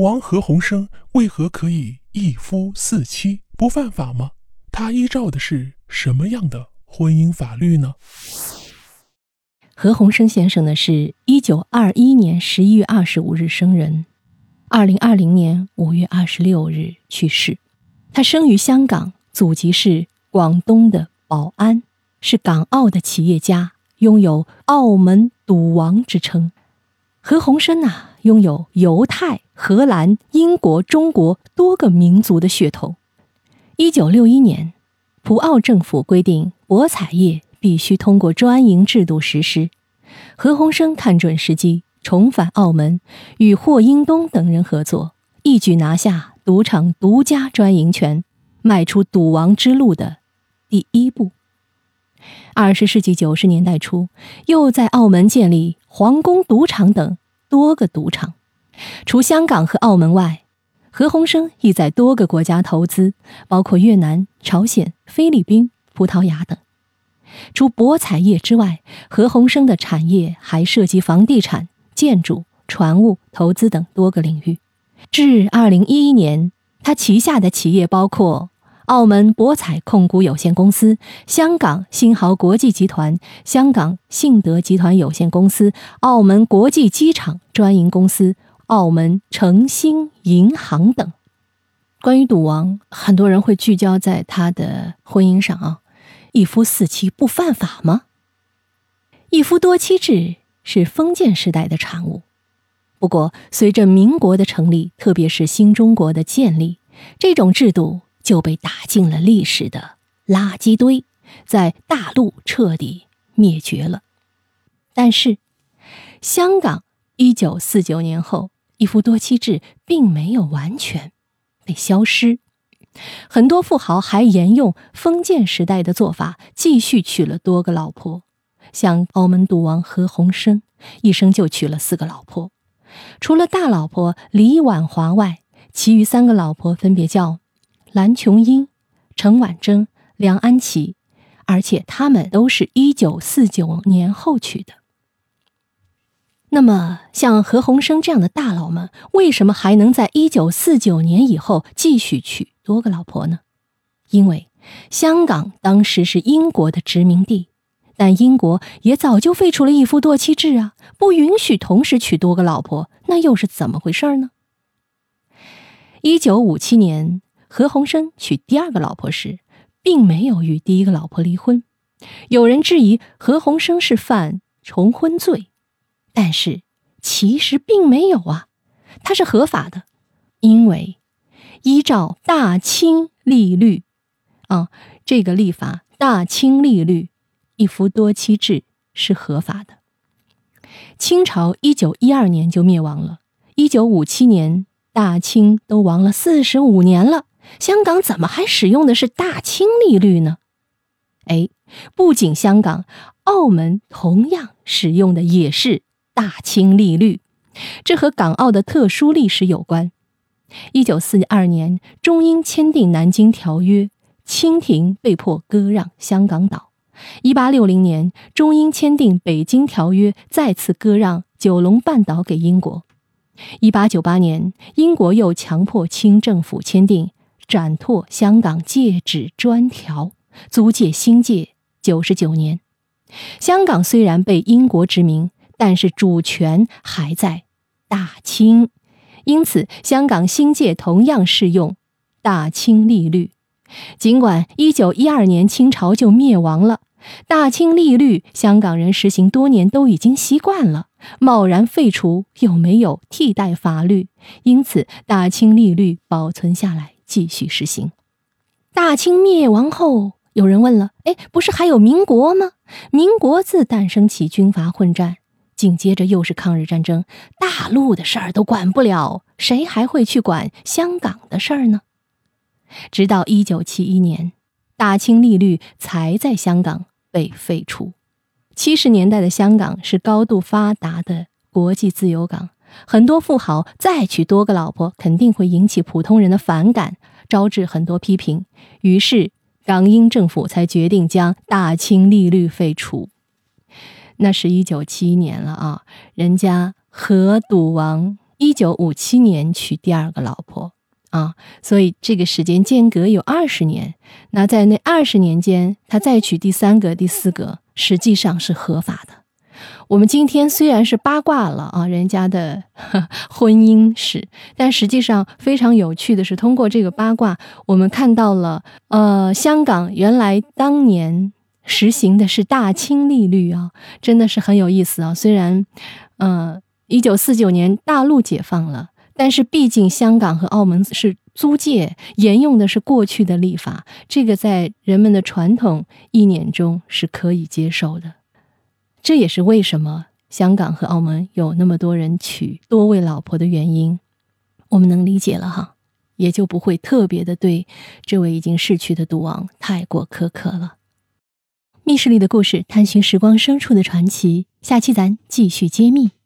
王何鸿燊为何可以一夫四妻，不犯法吗？他依照的是什么样的婚姻法律呢？何鸿燊先生呢，是一九二一年十一月二十五日生人，二零二零年五月二十六日去世。他生于香港，祖籍是广东的宝安，是港澳的企业家，拥有“澳门赌王”之称。何鸿燊呐，拥有犹太、荷兰、英国、中国多个民族的血统。一九六一年，葡澳政府规定博彩业必须通过专营制度实施。何鸿燊看准时机，重返澳门，与霍英东等人合作，一举拿下赌场独家专营权，迈出赌王之路的第一步。二十世纪九十年代初，又在澳门建立皇宫赌场等多个赌场。除香港和澳门外，何鸿燊亦在多个国家投资，包括越南、朝鲜、菲律宾、葡萄牙等。除博彩业之外，何鸿燊的产业还涉及房地产、建筑、船务投资等多个领域。至二零一一年，他旗下的企业包括澳门博彩控股有限公司、香港新豪国际集团、香港信德集团有限公司、澳门国际机场专营公司、澳门诚兴银行等。关于赌王，很多人会聚焦在他的婚姻上啊。一夫四妻不犯法吗？一夫多妻制是封建时代的产物，不过随着民国的成立，特别是新中国的建立，这种制度就被打进了历史的垃圾堆，在大陆彻底灭绝了。但是，香港一九四九年后，一夫多妻制并没有完全被消失。很多富豪还沿用封建时代的做法，继续娶了多个老婆。像澳门赌王何鸿燊，一生就娶了四个老婆。除了大老婆李婉华外，其余三个老婆分别叫蓝琼英、陈婉珍、梁安琪，而且他们都是一九四九年后娶的。那么，像何鸿燊这样的大佬们，为什么还能在一九四九年以后继续娶？多个老婆呢？因为香港当时是英国的殖民地，但英国也早就废除了一夫多妻制啊，不允许同时娶多个老婆。那又是怎么回事呢？一九五七年，何鸿燊娶第二个老婆时，并没有与第一个老婆离婚。有人质疑何鸿燊是犯重婚罪，但是其实并没有啊，它是合法的，因为。依照大清利率，啊，这个立法大清利率，一夫多妻制是合法的。清朝一九一二年就灭亡了，一九五七年大清都亡了四十五年了，香港怎么还使用的是大清利率呢？哎，不仅香港，澳门同样使用的也是大清利率，这和港澳的特殊历史有关。一九四二年，中英签订《南京条约》，清廷被迫割让香港岛。一八六零年，中英签订《北京条约》，再次割让九龙半岛给英国。一八九八年，英国又强迫清政府签订《展拓香港界址专条》，租界新界九十九年。香港虽然被英国殖民，但是主权还在大清。因此，香港新界同样适用大清利率。尽管一九一二年清朝就灭亡了，大清利率香港人实行多年都已经习惯了，贸然废除又没有替代法律，因此大清利率保存下来继续实行。大清灭亡后，有人问了：“哎，不是还有民国吗？民国自诞生起，军阀混战。”紧接着又是抗日战争，大陆的事儿都管不了，谁还会去管香港的事儿呢？直到一九七一年，大清利率才在香港被废除。七十年代的香港是高度发达的国际自由港，很多富豪再娶多个老婆，肯定会引起普通人的反感，招致很多批评。于是港英政府才决定将大清利率废除。那是一九七一年了啊，人家何赌王一九五七年娶第二个老婆啊，所以这个时间间隔有二十年。那在那二十年间，他再娶第三个、第四个，实际上是合法的。我们今天虽然是八卦了啊，人家的婚姻史，但实际上非常有趣的是，通过这个八卦，我们看到了，呃，香港原来当年实行的是大清利率啊，真的是很有意思啊。虽然，嗯，一九四九年大陆解放了，但是毕竟香港和澳门是租界，沿用的是过去的立法，这个在人们的传统意念中是可以接受的。这也是为什么香港和澳门有那么多人娶多位老婆的原因，我们能理解了哈，也就不会特别的对这位已经逝去的赌王太过苛刻了。密室里的故事，探寻时光深处的传奇，下期咱继续揭秘。